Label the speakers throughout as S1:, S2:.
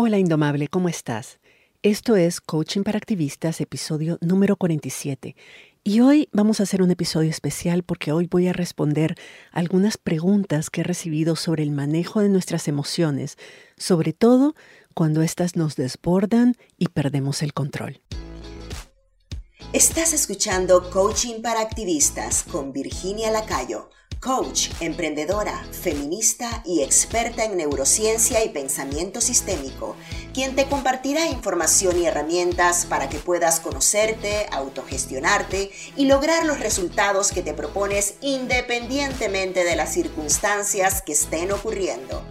S1: Hola Indomable, ¿cómo estás? Esto es Coaching para Activistas, episodio número 47. Y hoy vamos a hacer un episodio especial porque hoy voy a responder algunas preguntas que he recibido sobre el manejo de nuestras emociones, sobre todo cuando éstas nos desbordan y perdemos el control.
S2: Estás escuchando Coaching para Activistas con Virginia Lacayo coach, emprendedora, feminista y experta en neurociencia y pensamiento sistémico, quien te compartirá información y herramientas para que puedas conocerte, autogestionarte y lograr los resultados que te propones independientemente de las circunstancias que estén ocurriendo.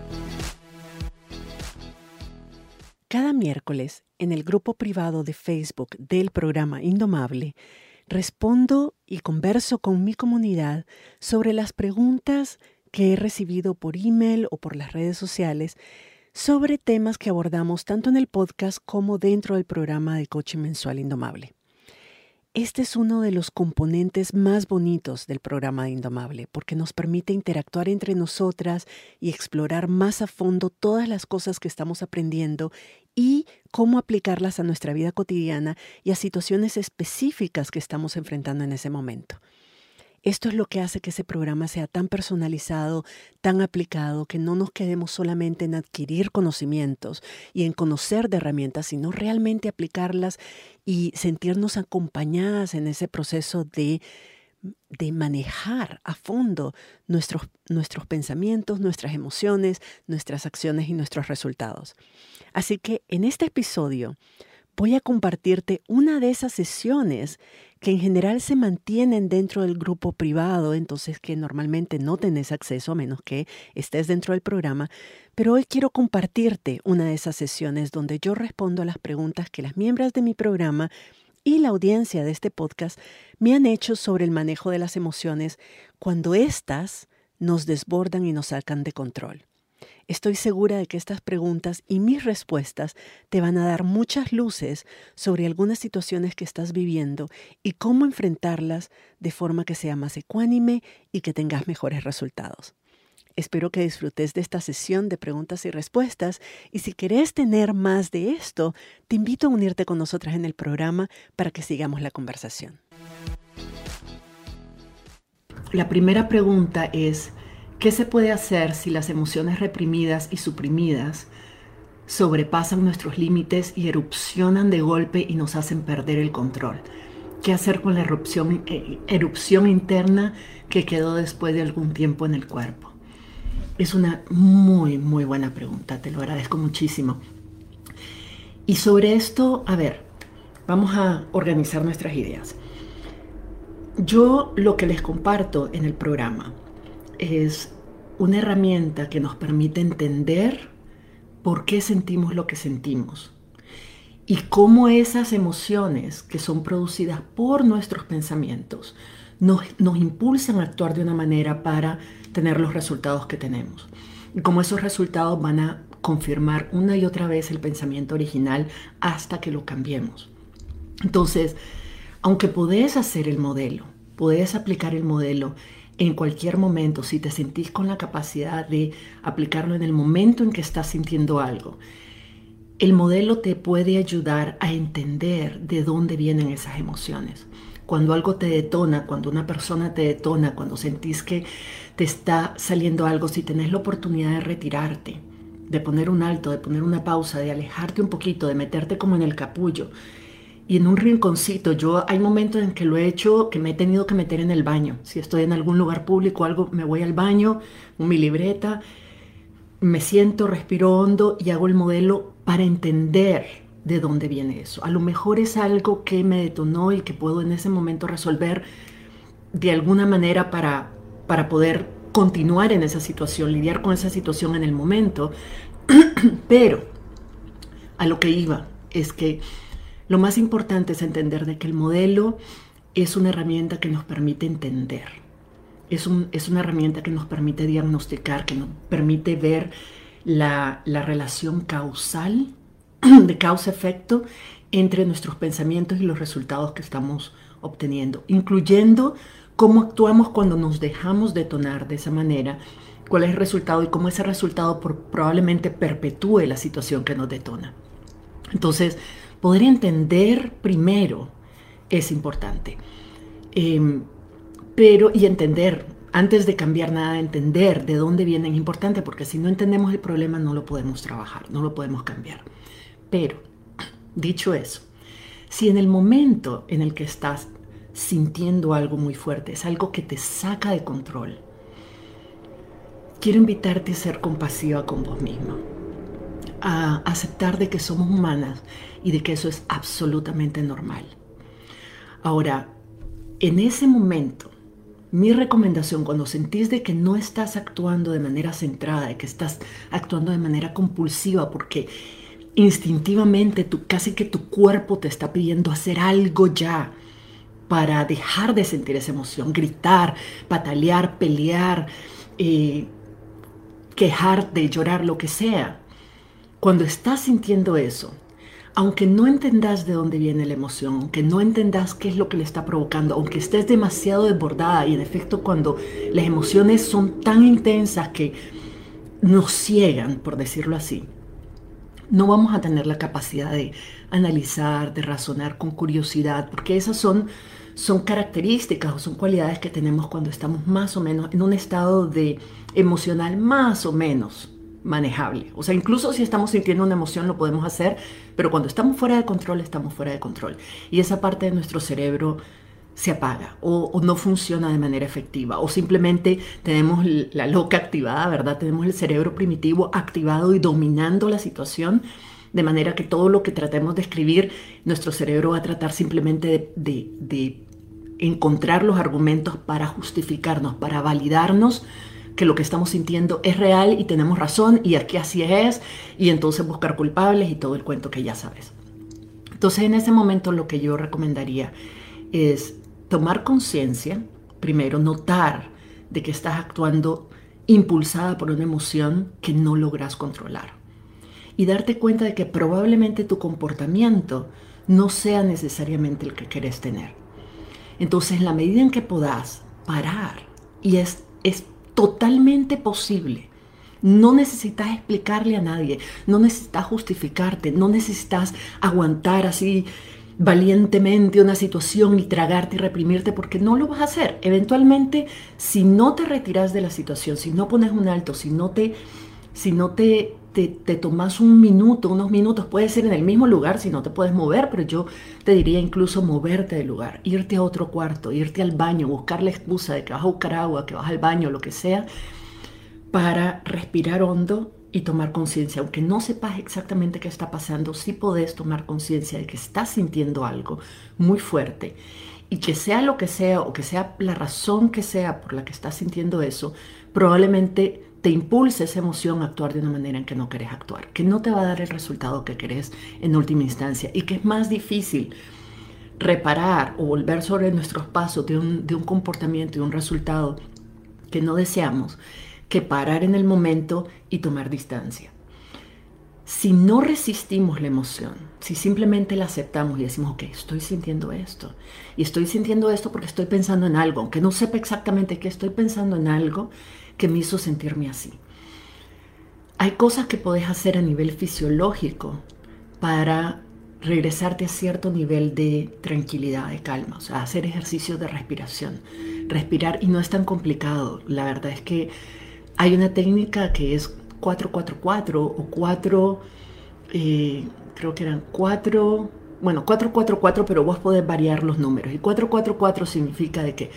S1: Cada miércoles, en el grupo privado de Facebook del programa Indomable, respondo y converso con mi comunidad sobre las preguntas que he recibido por email o por las redes sociales sobre temas que abordamos tanto en el podcast como dentro del programa de coaching mensual Indomable. Este es uno de los componentes más bonitos del programa de Indomable porque nos permite interactuar entre nosotras y explorar más a fondo todas las cosas que estamos aprendiendo y cómo aplicarlas a nuestra vida cotidiana y a situaciones específicas que estamos enfrentando en ese momento. Esto es lo que hace que ese programa sea tan personalizado, tan aplicado, que no nos quedemos solamente en adquirir conocimientos y en conocer de herramientas, sino realmente aplicarlas y sentirnos acompañadas en ese proceso de, de manejar a fondo nuestros, nuestros pensamientos, nuestras emociones, nuestras acciones y nuestros resultados. Así que en este episodio voy a compartirte una de esas sesiones que en general se mantienen dentro del grupo privado, entonces que normalmente no tenés acceso a menos que estés dentro del programa, pero hoy quiero compartirte una de esas sesiones donde yo respondo a las preguntas que las miembros de mi programa y la audiencia de este podcast me han hecho sobre el manejo de las emociones cuando éstas nos desbordan y nos sacan de control. Estoy segura de que estas preguntas y mis respuestas te van a dar muchas luces sobre algunas situaciones que estás viviendo y cómo enfrentarlas de forma que sea más ecuánime y que tengas mejores resultados. Espero que disfrutes de esta sesión de preguntas y respuestas y si querés tener más de esto, te invito a unirte con nosotras en el programa para que sigamos la conversación. La primera pregunta es, ¿Qué se puede hacer si las emociones reprimidas y suprimidas sobrepasan nuestros límites y erupcionan de golpe y nos hacen perder el control? ¿Qué hacer con la erupción, eh, erupción interna que quedó después de algún tiempo en el cuerpo? Es una muy, muy buena pregunta, te lo agradezco muchísimo. Y sobre esto, a ver, vamos a organizar nuestras ideas. Yo lo que les comparto en el programa es una herramienta que nos permite entender por qué sentimos lo que sentimos y cómo esas emociones que son producidas por nuestros pensamientos nos, nos, impulsan a actuar de una manera para tener los resultados que tenemos. Y cómo esos resultados van a confirmar una y otra vez el pensamiento original hasta que lo cambiemos. Entonces, aunque podés hacer el modelo, podés aplicar el modelo en cualquier momento, si te sentís con la capacidad de aplicarlo en el momento en que estás sintiendo algo, el modelo te puede ayudar a entender de dónde vienen esas emociones. Cuando algo te detona, cuando una persona te detona, cuando sentís que te está saliendo algo, si tenés la oportunidad de retirarte, de poner un alto, de poner una pausa, de alejarte un poquito, de meterte como en el capullo y en un rinconcito. Yo hay momentos en que lo he hecho que me he tenido que meter en el baño. Si estoy en algún lugar público, algo, me voy al baño, mi libreta, me siento, respiro hondo y hago el modelo para entender de dónde viene eso. A lo mejor es algo que me detonó y que puedo en ese momento resolver de alguna manera para, para poder continuar en esa situación, lidiar con esa situación en el momento. Pero a lo que iba es que lo más importante es entender de que el modelo es una herramienta que nos permite entender. Es, es una herramienta que nos permite diagnosticar, que nos permite ver la, la relación causal, de causa-efecto, entre nuestros pensamientos y los resultados que estamos obteniendo, incluyendo cómo actuamos cuando nos dejamos detonar de esa manera cuál es el resultado y cómo ese resultado probablemente perpetúe la situación que nos detona. Entonces, poder entender primero es importante. Em, pero, y entender, antes de cambiar nada, entender de dónde viene es importante, porque si no entendemos el problema no lo podemos trabajar, no lo podemos cambiar. Pero, dicho eso, si en el momento en el que estás sintiendo algo muy fuerte, es algo que te saca de control, quiero invitarte a ser compasiva con vos misma, a aceptar de que somos humanas y de que eso es absolutamente normal. Ahora, en ese momento, mi recomendación cuando sentís de que no estás actuando de manera centrada, de que estás actuando de manera compulsiva porque instintivamente tú, casi que tu cuerpo te está pidiendo hacer algo ya para dejar de sentir esa emoción, gritar, patalear, pelear, eh, quejarte, llorar, lo que sea. Cuando estás sintiendo eso, aunque no entendas de dónde viene la emoción, aunque no entendas qué es lo que le está provocando, aunque estés demasiado desbordada y en efecto cuando las emociones son tan intensas que nos ciegan, por decirlo así, no vamos a tener la capacidad de analizar, de razonar con curiosidad, porque esas son, son características o son cualidades que tenemos cuando estamos más o menos en un estado de emocional más o menos manejable. O sea, incluso si estamos sintiendo una emoción lo podemos hacer, pero cuando estamos fuera de control, estamos fuera de control. Y esa parte de nuestro cerebro se apaga o, no funciona de manera efectiva o simplemente tenemos la loca activada, ¿verdad? Tenemos el cerebro primitivo activado y dominando la situación de manera que todo lo que tratemos de escribir, nuestro cerebro va a tratar simplemente de, de encontrar los argumentos para justificarnos, para validarnos que lo que estamos sintiendo es real y tenemos razón y aquí así es y entonces buscar culpables y todo el cuento que ya sabes. Entonces en ese momento lo que yo recomendaría es tomar conciencia, primero notar de que estás actuando impulsada por una emoción que no logras controlar y darte cuenta de que probablemente tu comportamiento no sea necesariamente el que querés tener. Entonces, en la medida en que puedas parar, y es, es totalmente posible. No necesitas explicarle a nadie, no necesitas justificarte, no necesitas aguantar así valientemente una situación y tragarte y reprimirte porque no lo vas a hacer. Eventualmente, si no te retiras de la situación, si no pones un alto, si no te, si no te te, tomas un minuto, unos minutos, puede ser en el mismo lugar si no te puedes mover, pero yo te diría incluso moverte del lugar, irte a otro cuarto, irte al baño, buscar la excusa de que vas a buscar agua, que vas al baño, lo que sea, para respirar hondo y tomar conciencia. Aunque no sepas exactamente qué está pasando, sí podés tomar conciencia de que estás sintiendo algo muy fuerte y que sea lo que sea o que sea la razón que sea por la que estás sintiendo eso, probablemente te impulsa esa emoción a actuar de una manera en que no querés actuar, que no te va a dar el resultado que querés en última instancia y que es más difícil reparar o volver sobre nuestros pasos de un, de un comportamiento y un resultado que no deseamos que parar en el momento y tomar distancia. Si no resistimos la emoción, si simplemente la aceptamos y decimos, ok, estoy sintiendo esto, y estoy sintiendo esto porque estoy pensando en algo, aunque no sepa exactamente qué estoy pensando en algo, que me hizo sentirme así. Hay cosas que puedes hacer a nivel fisiológico para regresarte a cierto nivel de tranquilidad, de calma, o sea, hacer ejercicios de respiración. Respirar y no es tan complicado. La verdad es que hay una técnica que es 444 o 4, eh, creo que eran 4, bueno, 444, pero vos podés variar los números. Y 444 significa de que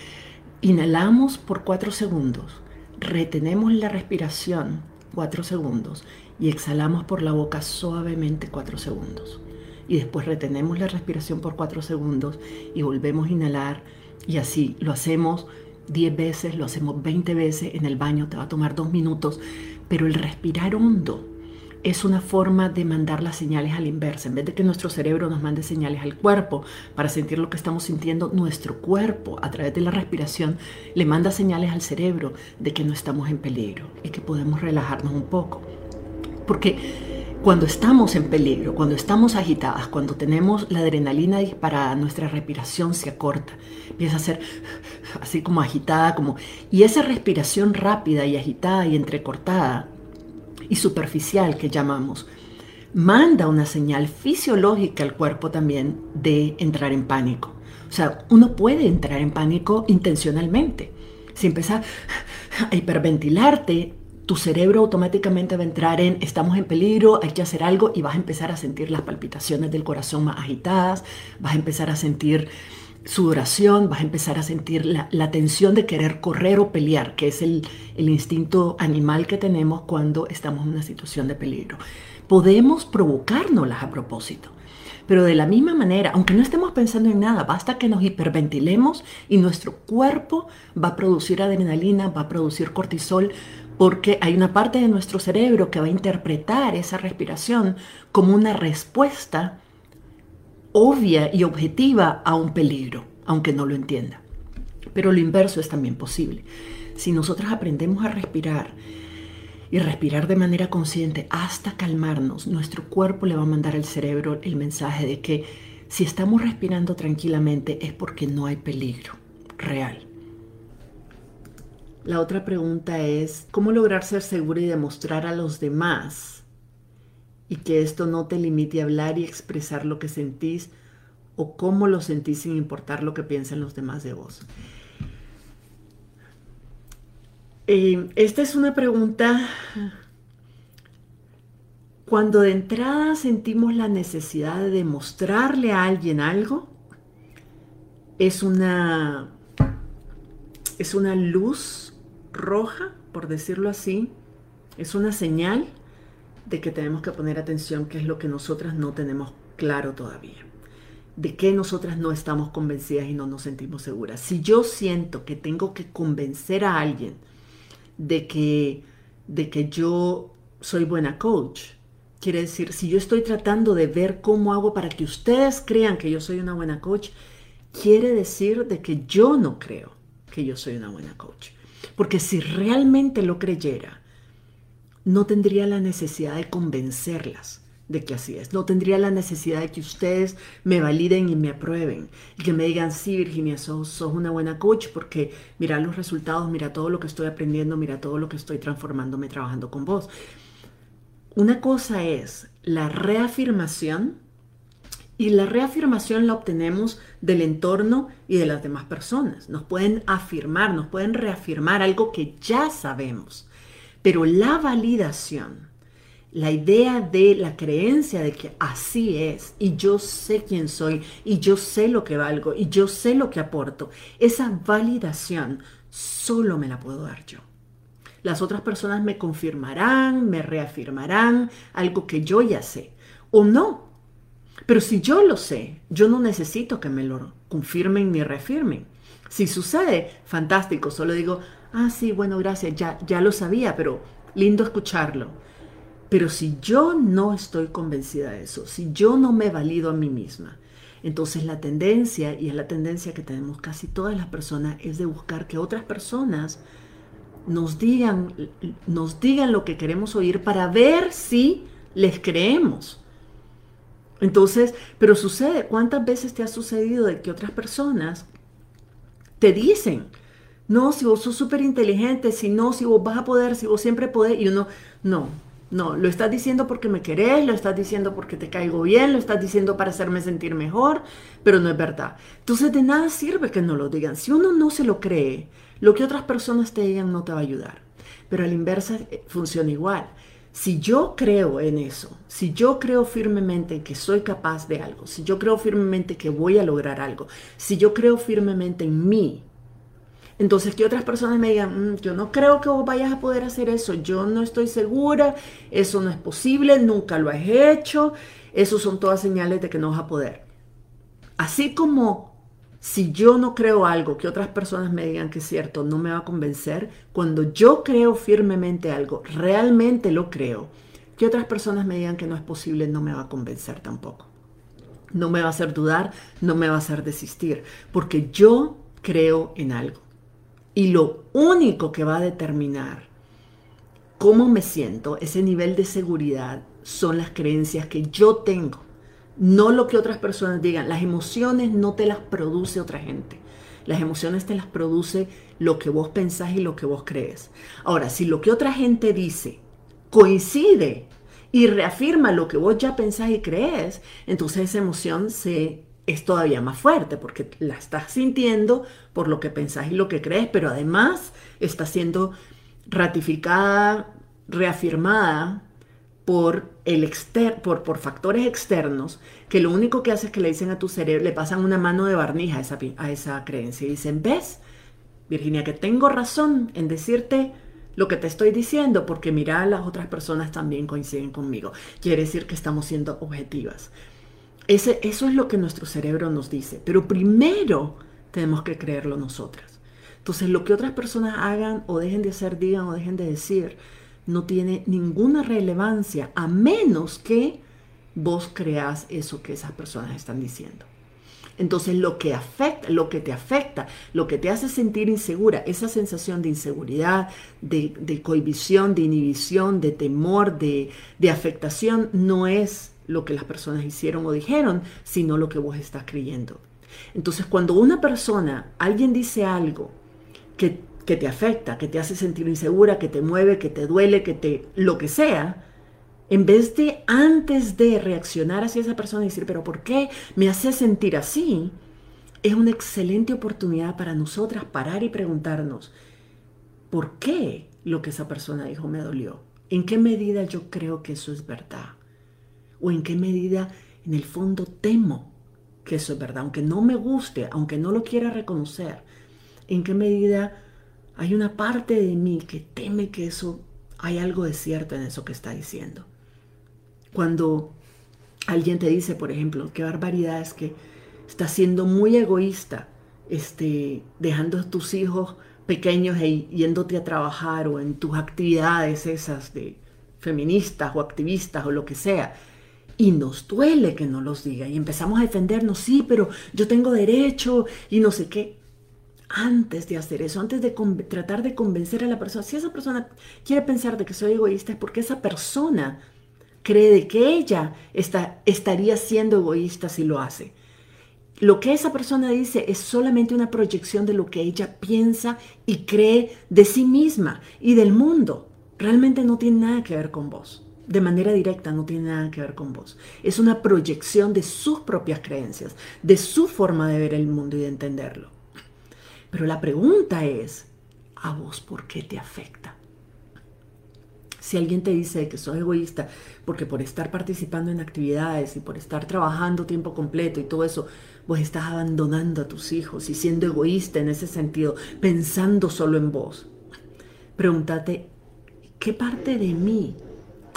S1: inhalamos por 4 segundos retenemos la respiración cuatro segundos y exhalamos por la boca suavemente cuatro segundos. Y después retenemos la respiración por cuatro segundos y volvemos a inhalar y así lo hacemos 10 veces, lo hacemos 20 veces en el baño, te va a tomar dos minutos, pero el respirar hondo es una forma de mandar las señales al inverso. En vez de que nuestro cerebro nos mande señales al cuerpo para sentir lo que estamos sintiendo, nuestro cuerpo a través de la respiración le manda señales al cerebro de que no estamos en peligro y que podemos relajarnos un poco. Porque cuando estamos en peligro, cuando estamos agitadas, cuando tenemos la adrenalina disparada, nuestra respiración se acorta, empieza a ser así como agitada, como y esa respiración rápida y agitada y entrecortada y superficial que llamamos manda una señal fisiológica al cuerpo también de entrar en pánico. O sea, uno puede entrar en pánico intencionalmente. Si empiezas a hiperventilarte, tu cerebro automáticamente va a entrar en estamos en peligro, hay que hacer algo y vas a empezar a sentir las palpitaciones del corazón más agitadas, vas a empezar a sentir sudoración, vas a empezar a sentir la, tensión de querer correr o pelear, que es el, instinto animal que tenemos cuando estamos en una situación de peligro. Podemos provocárnoslas a propósito. Pero de la misma manera, aunque no estemos pensando en nada, basta que nos hiperventilemos y nuestro cuerpo va a producir adrenalina, va a producir cortisol, porque hay una parte de nuestro cerebro que va a interpretar esa respiración como una respuesta obvia y objetiva a un peligro, aunque no lo entienda. Pero lo inverso es también posible. Si nosotros aprendemos a respirar y respirar de manera consciente hasta calmarnos, nuestro cuerpo le va a mandar al cerebro el mensaje de que si estamos respirando tranquilamente es porque no hay peligro real. La otra pregunta es, ¿cómo lograr ser seguro y demostrar a los demás y que esto no te limite a hablar y expresar lo que sentís o cómo lo sentís sin importar lo que piensen los demás de vos? Eh, esta es una pregunta cuando de entrada sentimos la necesidad de demostrarle a alguien algo, es una, es una luz roja, por decirlo así, es una señal de que tenemos que poner atención, que es lo que nosotras no tenemos claro todavía. De que nosotras no estamos convencidas y no nos sentimos seguras. Si yo siento que tengo que convencer a alguien de que, de que yo soy buena coach, quiere decir, si yo estoy tratando de ver cómo hago para que ustedes crean que yo soy una buena coach, quiere decir de que yo no creo que yo soy una buena coach. Porque si realmente lo creyera, no tendría la necesidad de convencerlas de que así es. No tendría la necesidad de que ustedes me validen y me aprueben. Y que me digan, sí, Virginia, sos, sos, una buena coach porque mira los resultados, mira todo lo que estoy aprendiendo, mira todo lo que estoy transformándome trabajando con vos. Una cosa es la reafirmación y la reafirmación la obtenemos del entorno y de las demás personas. Nos pueden afirmar, nos pueden reafirmar algo que ya sabemos. Pero la validación, la idea de la creencia de que así es y yo sé quién soy y yo sé lo que valgo y yo sé lo que aporto, esa validación solo me la puedo dar yo. Las otras personas me confirmarán, me reafirmarán algo que yo ya sé. O no, pero si yo lo sé, yo no necesito que me lo confirmen ni reafirmen. Si sucede, fantástico, solo digo, ah, sí, bueno, gracias, ya, ya lo sabía, pero lindo escucharlo. Pero si yo no estoy convencida de eso, si yo no me valido a mí misma, entonces la tendencia, y es la tendencia que tenemos casi todas las personas, es de buscar que otras personas nos digan, nos digan lo que queremos oír para ver si les creemos. Entonces, pero sucede, ¿cuántas veces te ha sucedido de que otras personas te dicen, no, si vos sos súper inteligente, si no, si vos vas a poder, si vos siempre podés, y uno, no, no, lo estás diciendo porque me querés, lo estás diciendo porque te caigo bien, lo estás diciendo para hacerme sentir mejor, pero no es verdad. Entonces de nada sirve que no lo digan. Si uno no se lo cree, lo que otras personas te digan no te va a ayudar. Pero a la inversa eh, funciona igual. Si yo creo en eso, si yo creo firmemente que soy capaz de algo, si yo creo firmemente que voy a lograr algo, si yo creo firmemente en mí, entonces que otras personas me digan, mm, yo no creo que vos vayas a poder hacer eso, yo no estoy segura, eso no es posible, nunca lo has hecho, eso son todas señales de que no vas a poder. Así como si yo no creo algo que otras personas me digan que es cierto, no me va a convencer, cuando yo creo firmemente algo, realmente lo creo, que otras personas me digan que no es posible, no me va a convencer tampoco. No me va a hacer dudar, no me va a hacer desistir, porque yo creo en algo. Y lo único que va a determinar cómo me siento, ese nivel de seguridad, son las creencias que yo tengo, no lo que otras personas digan. Las emociones no te las produce otra gente. Las emociones te las produce lo que vos pensás y lo que vos crees. Ahora, si lo que otra gente dice coincide y reafirma lo que vos ya pensás y crees, entonces esa emoción se es todavía más fuerte porque la estás sintiendo por lo que pensás y lo que crees, pero además está siendo ratificada, reafirmada por, el exter por, por factores externos que lo único que hace es que le dicen a tu cerebro, le pasan una mano de barniz a esa, a esa creencia y dicen, ves, Virginia, que tengo razón en decirte lo que te estoy diciendo, porque mira, las otras personas también coinciden conmigo. Quiere decir que estamos siendo objetivas. Eso es lo que nuestro cerebro nos dice, pero primero tenemos que creerlo nosotras. Entonces, lo que otras personas hagan o dejen de hacer, digan o dejen de decir, no tiene ninguna relevancia a menos que vos creas eso que esas personas están diciendo. Entonces lo que afecta, lo que te afecta, lo que te hace sentir insegura, esa sensación de inseguridad, de, de cohibición, de inhibición, de temor, de, de afectación, no es lo que las personas hicieron o dijeron, sino lo que vos estás creyendo. Entonces cuando una persona, alguien dice algo que, que te afecta, que te hace sentir insegura, que te mueve, que te duele, que te, lo que sea, en vez de antes de reaccionar hacia esa persona y decir, pero ¿por qué me hace sentir así? Es una excelente oportunidad para nosotras parar y preguntarnos, ¿por qué lo que esa persona dijo me dolió? ¿En qué medida yo creo que eso es verdad? ¿O en qué medida en el fondo temo que eso es verdad? Aunque no me guste, aunque no lo quiera reconocer, ¿en qué medida hay una parte de mí que teme que eso, hay algo de cierto en eso que está diciendo? Cuando alguien te dice, por ejemplo, qué barbaridad es que estás siendo muy egoísta, este, dejando a tus hijos pequeños e yéndote a trabajar o en tus actividades esas de feministas o activistas o lo que sea. Y nos duele que no los diga y empezamos a defendernos, sí, pero yo tengo derecho y no sé qué. Antes de hacer eso, antes de tratar de convencer a la persona, si esa persona quiere pensar de que soy egoísta es porque esa persona cree de que ella está, estaría siendo egoísta si lo hace. Lo que esa persona dice es solamente una proyección de lo que ella piensa y cree de sí misma y del mundo. Realmente no tiene nada que ver con vos. De manera directa no tiene nada que ver con vos. Es una proyección de sus propias creencias, de su forma de ver el mundo y de entenderlo. Pero la pregunta es, ¿a vos por qué te afecta? Si alguien te dice que sos egoísta porque por estar participando en actividades y por estar trabajando tiempo completo y todo eso, vos estás abandonando a tus hijos y siendo egoísta en ese sentido, pensando solo en vos. Pregúntate, ¿qué parte de mí?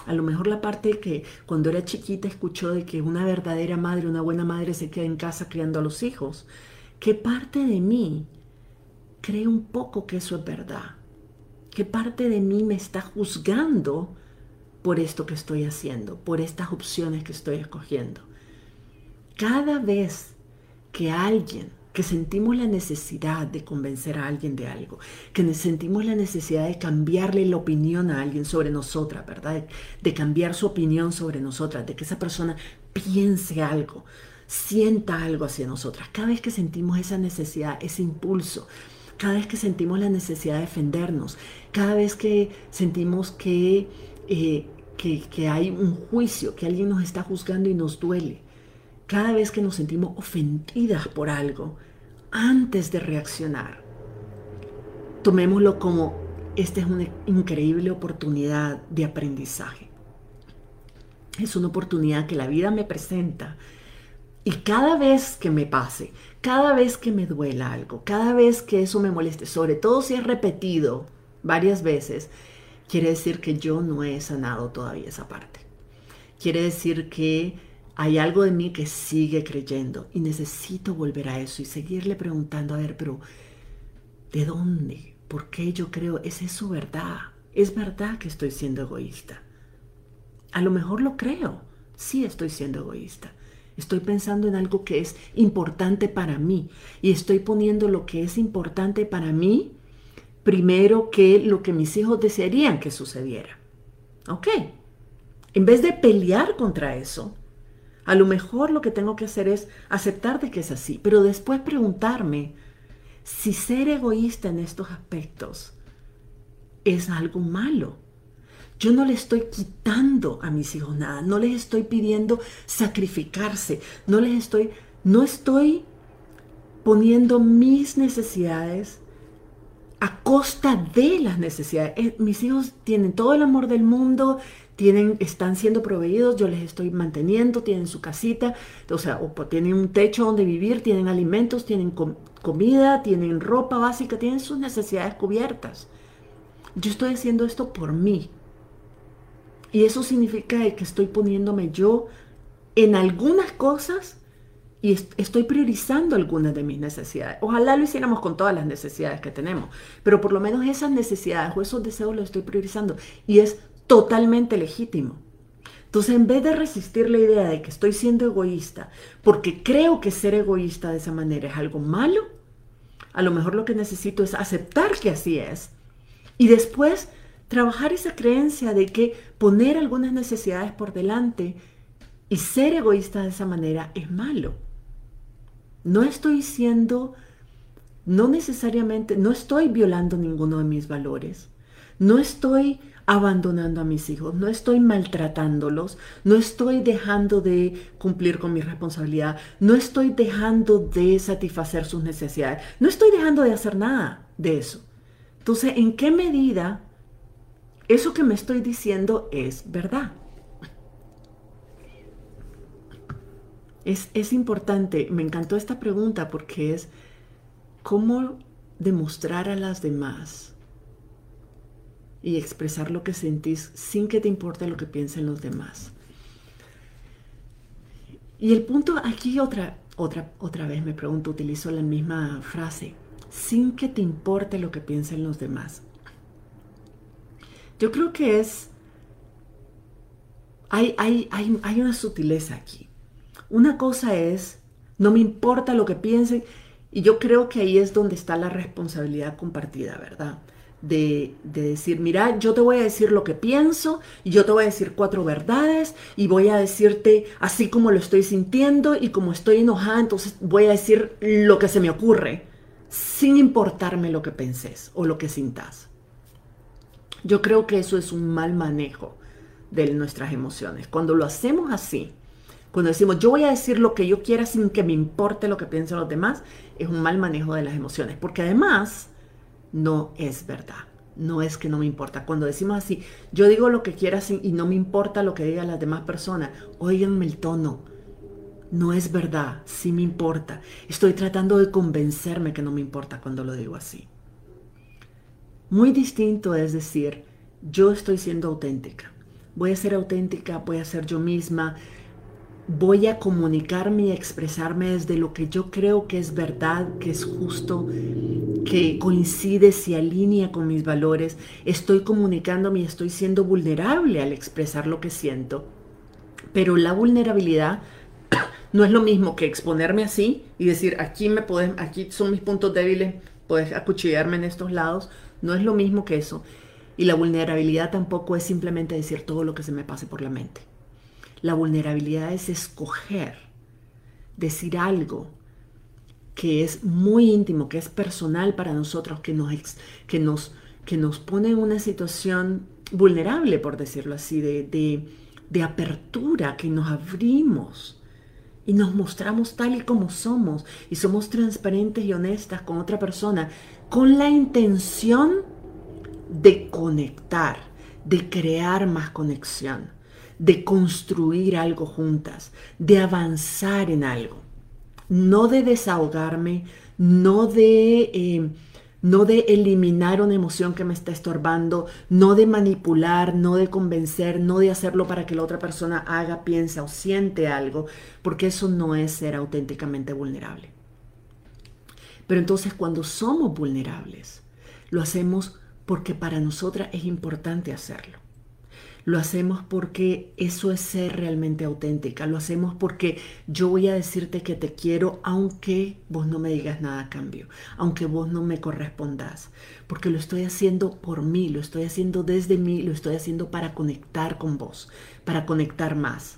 S1: A lo mejor la parte que cuando era chiquita escuchó de que una verdadera madre, una buena madre se queda en casa criando a los hijos. ¿Qué parte de mí cree un poco que eso es verdad? ¿Qué parte de mí me está juzgando por esto que estoy haciendo, por estas opciones que estoy escogiendo? Cada vez que alguien, que sentimos la necesidad de convencer a alguien de algo, que sentimos la necesidad de cambiarle la opinión a alguien sobre nosotras, ¿verdad? De cambiar su opinión sobre nosotras, de que esa persona piense algo, sienta algo hacia nosotras. Cada vez que sentimos esa necesidad, ese impulso, cada vez que sentimos la necesidad de defendernos, cada vez que sentimos eh, que, que, hay un juicio, que alguien nos está juzgando y nos duele, cada vez que nos sentimos ofendidas por algo, antes de reaccionar, tomémoslo como esta es una increíble oportunidad de aprendizaje. Es una oportunidad que la vida me presenta y cada vez que me pase, cada vez que me duela algo, cada vez que eso me moleste, sobre todo si es repetido varias veces, quiere decir que yo no he sanado todavía esa parte. Quiere decir que hay algo de mí que sigue creyendo y necesito volver a eso y seguirle preguntando, a ver, pero ¿de dónde? ¿Por qué yo creo? ¿Es eso verdad? ¿Es verdad que estoy siendo egoísta? A lo mejor lo creo, sí estoy siendo egoísta Estoy pensando en algo que es importante para mí y estoy poniendo lo que es importante para mí primero que lo que mis hijos desearían que sucediera. ¿Ok? En vez de pelear contra eso, a lo mejor lo que tengo que hacer es aceptar de que es así, pero después preguntarme si ser egoísta en estos aspectos es algo malo. Yo no le estoy quitando a mis hijos nada, no les estoy pidiendo sacrificarse, no les estoy, no estoy poniendo mis necesidades a costa de las necesidades. Eh, mis hijos tienen todo el amor del mundo, tienen, están siendo proveídos, yo les estoy manteniendo, tienen su casita, o sea, o tienen un techo donde vivir, tienen alimentos, tienen comida, tienen ropa básica, tienen sus necesidades cubiertas. Yo estoy haciendo esto por mí. Y eso significa que estoy poniéndome yo en algunas cosas y estoy priorizando algunas de mis necesidades. Ojalá lo hiciéramos con todas las necesidades que tenemos, pero por lo menos esas necesidades o esos deseos los estoy priorizando y es totalmente legítimo. Entonces, en vez de resistir la idea de que estoy siendo egoísta, porque creo que ser egoísta de esa manera es algo malo, a lo mejor lo que necesito es aceptar que así es y después trabajar esa creencia de que poner algunas necesidades por delante y ser egoísta de esa manera es malo. No estoy siendo, no necesariamente, no estoy violando ninguno de mis valores. No estoy abandonando a mis hijos, no estoy maltratándolos, no estoy dejando de cumplir con mi responsabilidad, no estoy dejando de satisfacer sus necesidades, no estoy dejando de hacer nada de eso. Entonces, ¿en qué medida eso que me estoy diciendo es verdad? Es, importante, me encantó esta pregunta porque es cómo demostrar a las demás y expresar lo que sentís sin que te importe lo que piensen los demás. Y el punto aquí otra, otra, otra vez me pregunto, utilizo la misma frase, sin que te importe lo que piensen los demás. Yo creo que es, hay, hay, hay, hay una sutileza aquí. Una cosa es, no me importa lo que piensen, y yo creo que ahí es donde está la responsabilidad compartida, ¿verdad? De, decir, mira, yo te voy a decir lo que pienso, y yo te voy a decir cuatro verdades, y voy a decirte así como lo estoy sintiendo, y como estoy enojada, entonces voy a decir lo que se me ocurre, sin importarme lo que penses o lo que sintas. Yo creo que eso es un mal manejo de nuestras emociones. Cuando lo hacemos así, cuando decimos yo voy a decir lo que yo quiera sin que me importe lo que piensen los demás, es un mal manejo de las emociones, porque además no es verdad. No es que no me importa. Cuando decimos así, yo digo lo que quiera y no me importa lo que digan las demás personas, oíganme el tono. No es verdad, sí me importa. Estoy tratando de convencerme que no me importa cuando lo digo así. Muy distinto es decir, yo estoy siendo auténtica. Voy a ser auténtica, voy a ser yo misma, voy a comunicarme y expresarme desde lo que yo creo que es verdad, que es justo, que coincide, se alinea con mis valores. Estoy comunicándome y estoy siendo vulnerable al expresar lo que siento. Pero la vulnerabilidad no es lo mismo que exponerme así y decir, aquí me aquí son mis puntos débiles, puedes acuchillarme en estos lados. No es lo mismo que eso. Y la vulnerabilidad tampoco es simplemente decir todo lo que se me pase por la mente. La vulnerabilidad es escoger, decir algo que es muy íntimo, que es personal para nosotros, que nos, que nos, que nos pone en una situación vulnerable, por decirlo así, de, de apertura, que nos abrimos y nos mostramos tal y como somos y somos transparentes y honestas con otra persona con la intención de conectar, de crear más conexión de construir algo juntas, de avanzar en algo, no de desahogarme, no de, eh, no de eliminar una emoción que me está estorbando, no de manipular, no de convencer, no de hacerlo para que la otra persona haga, piensa o siente algo, porque eso no es ser auténticamente vulnerable. Pero entonces cuando somos vulnerables, lo hacemos porque para nosotras es importante hacerlo. Lo hacemos porque eso es ser realmente auténtica. Lo hacemos porque yo voy a decirte que te quiero aunque vos no me digas nada a cambio, aunque vos no me correspondas. Porque lo estoy haciendo por mí, lo estoy haciendo desde mí, lo estoy haciendo para conectar con vos, para conectar más,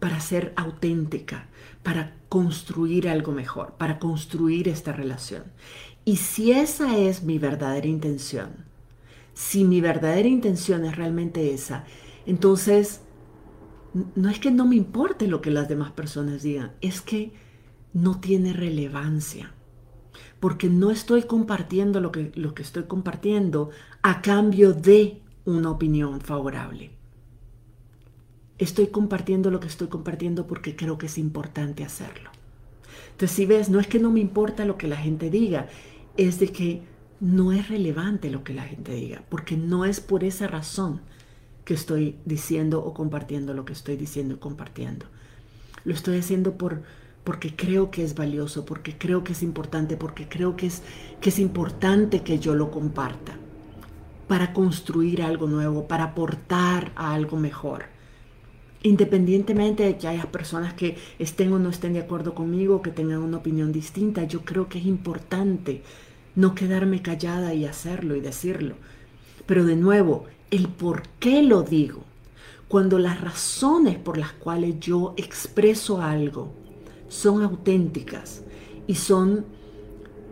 S1: para ser auténtica, para construir algo mejor, para construir esta relación. Y si esa es mi verdadera intención, si mi verdadera intención es realmente esa, entonces no es que no me importe lo que las demás personas digan, es que no tiene relevancia. Porque no estoy compartiendo lo que, lo que estoy compartiendo a cambio de una opinión favorable. Estoy compartiendo lo que estoy compartiendo porque creo que es importante hacerlo. Entonces, si ves, no es que no me importa lo que la gente diga, es de que no es relevante lo que la gente diga, porque no es por esa razón que estoy diciendo o compartiendo lo que estoy diciendo y compartiendo. Lo estoy haciendo por, porque creo que es valioso, porque creo que es importante, porque creo que es, que es importante que yo lo comparta para construir algo nuevo, para aportar a algo mejor. Independientemente de que haya personas que estén o no estén de acuerdo conmigo, que tengan una opinión distinta, yo creo que es importante no quedarme callada y hacerlo y decirlo. Pero de nuevo, el por qué lo digo, cuando las razones por las cuales yo expreso algo son auténticas y son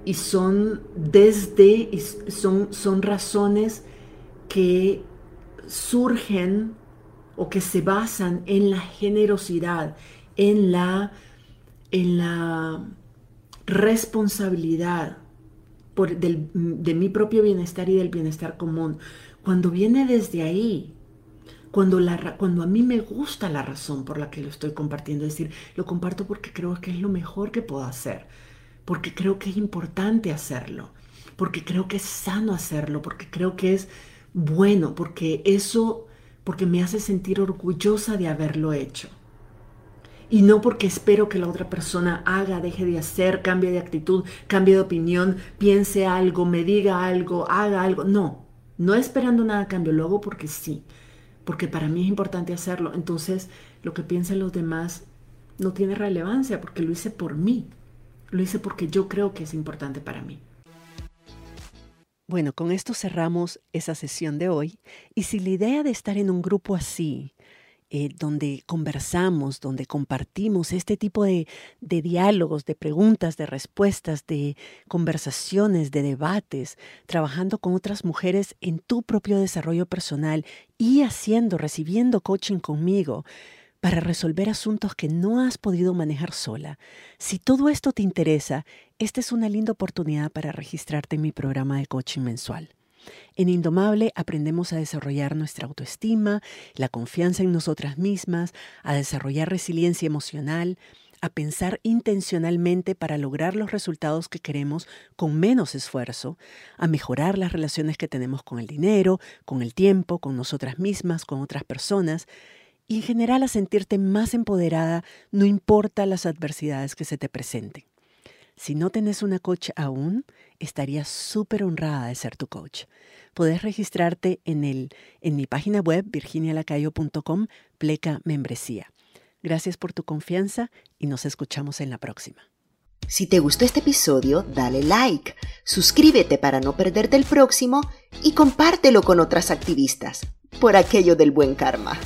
S1: y son desde son son razones que surgen o que se basan en la generosidad, en la en la responsabilidad de mi propio bienestar y del bienestar común, cuando viene desde ahí, cuando, la, cuando a mí me gusta la razón por la que lo estoy compartiendo, es decir, lo comparto porque creo que es lo mejor que puedo hacer, porque creo que es importante hacerlo, porque creo que es sano hacerlo, porque creo que es bueno, porque eso, porque me hace sentir orgullosa de haberlo hecho. Y no porque espero que la otra persona haga, deje de hacer, cambie de actitud, cambie de opinión, piense algo, me diga algo, haga algo. No, no esperando nada a cambio, lo hago porque sí, porque para mí es importante hacerlo. Entonces, lo que piensen los demás no tiene relevancia porque lo hice por mí, lo hice porque yo creo que es importante para mí.
S3: Bueno, con esto cerramos esa sesión de hoy y si la idea de estar en un grupo así, eh, donde conversamos, donde compartimos este tipo de, de diálogos, de preguntas, de respuestas, de conversaciones, de debates, trabajando con otras mujeres en tu propio desarrollo personal y haciendo, recibiendo coaching conmigo para resolver asuntos que no has podido manejar sola. Si todo esto te interesa, esta es una linda oportunidad para registrarte en mi programa de coaching mensual. En Indomable aprendemos a desarrollar nuestra autoestima, la confianza en nosotras mismas, a desarrollar resiliencia emocional, a pensar intencionalmente para lograr los resultados que queremos con menos esfuerzo, a mejorar las relaciones que tenemos con el dinero, con el tiempo, con nosotras mismas, con otras personas, y en general a sentirte más empoderada no importa las adversidades que se te presenten. Si no tenés una coach aún, estaría súper honrada de ser tu coach. Podés registrarte en, el, en mi página web virginialacayo.com, pleca membresía. Gracias por tu confianza y nos escuchamos en la próxima.
S2: Si te gustó este episodio, dale like, suscríbete para no perderte el próximo y compártelo con otras activistas, por aquello del buen karma.